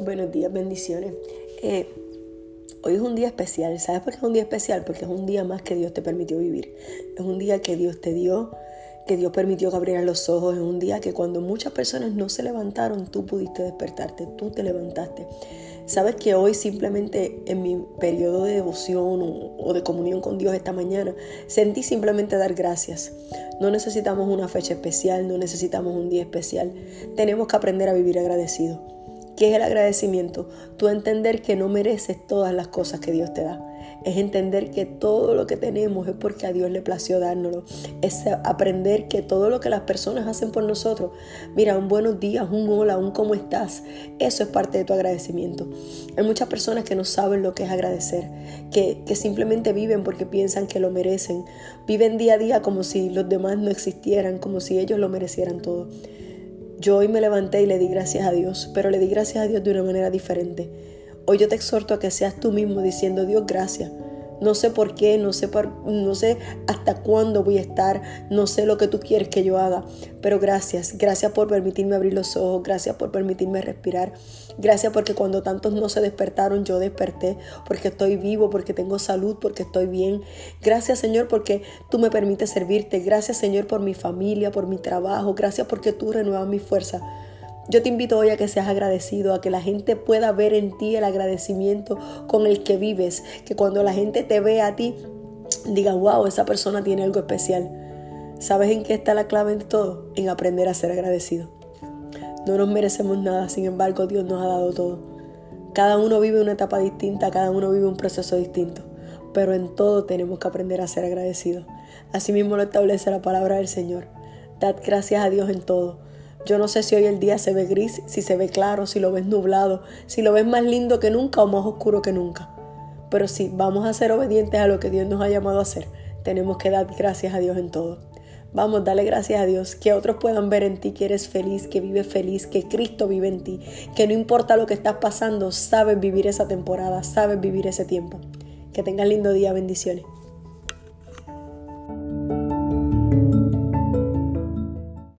Buenos días, bendiciones. Eh, hoy es un día especial. ¿Sabes por qué es un día especial? Porque es un día más que Dios te permitió vivir. Es un día que Dios te dio, que Dios permitió que abrieras los ojos. Es un día que cuando muchas personas no se levantaron, tú pudiste despertarte, tú te levantaste. Sabes que hoy simplemente en mi periodo de devoción o, de comunión con Dios esta mañana, sentí simplemente dar gracias. No necesitamos una fecha especial, no necesitamos un día especial. Tenemos que aprender a vivir agradecido. ¿Qué es el agradecimiento? Tú entender que no mereces todas las cosas que Dios te da. Es entender que todo lo que tenemos es porque a Dios le plació dárnoslo. Es aprender que todo lo que las personas hacen por nosotros, mira, un buenos días, un hola, un cómo estás, eso es parte de tu agradecimiento. Hay muchas personas que no saben lo que es agradecer, que, que simplemente viven porque piensan que lo merecen. Viven día a día como si los demás no existieran, como si ellos lo merecieran todo. Yo hoy me levanté y le di gracias a Dios, pero le di gracias a Dios de una manera diferente. Hoy yo te exhorto a que seas tú mismo diciendo, Dios, gracias. No sé por qué, no sé, no sé hasta cuándo voy a estar, no sé lo que tú quieres que yo haga, pero gracias, gracias por permitirme abrir los ojos, gracias por permitirme respirar, gracias porque cuando tantos no se despertaron, yo desperté, porque estoy vivo, porque tengo salud, porque estoy bien. Gracias Señor porque tú me permites servirte, gracias Señor por mi familia, por mi trabajo, gracias porque tú renuevas mi fuerza. Yo te invito hoy a que seas agradecido, a que la gente pueda ver en ti el agradecimiento con el que vives, que cuando la gente te vea a ti, diga, wow, esa persona tiene algo especial. ¿Sabes en qué está la clave de todo? En aprender a ser agradecido. No nos merecemos nada, sin embargo Dios nos ha dado todo. Cada uno vive una etapa distinta, cada uno vive un proceso distinto, pero en todo tenemos que aprender a ser agradecidos. Asimismo lo establece la palabra del Señor. Dad gracias a Dios en todo yo no sé si hoy el día se ve gris, si se ve claro, si lo ves nublado, si lo ves más lindo que nunca o más oscuro que nunca. Pero si vamos a ser obedientes a lo que Dios nos ha llamado a hacer, tenemos que dar gracias a Dios en todo. Vamos, dale gracias a Dios, que otros puedan ver en ti que eres feliz, que vives feliz, que Cristo vive en ti, que no importa lo que estás pasando, sabes vivir esa temporada, sabes vivir ese tiempo. Que tengas lindo día, bendiciones.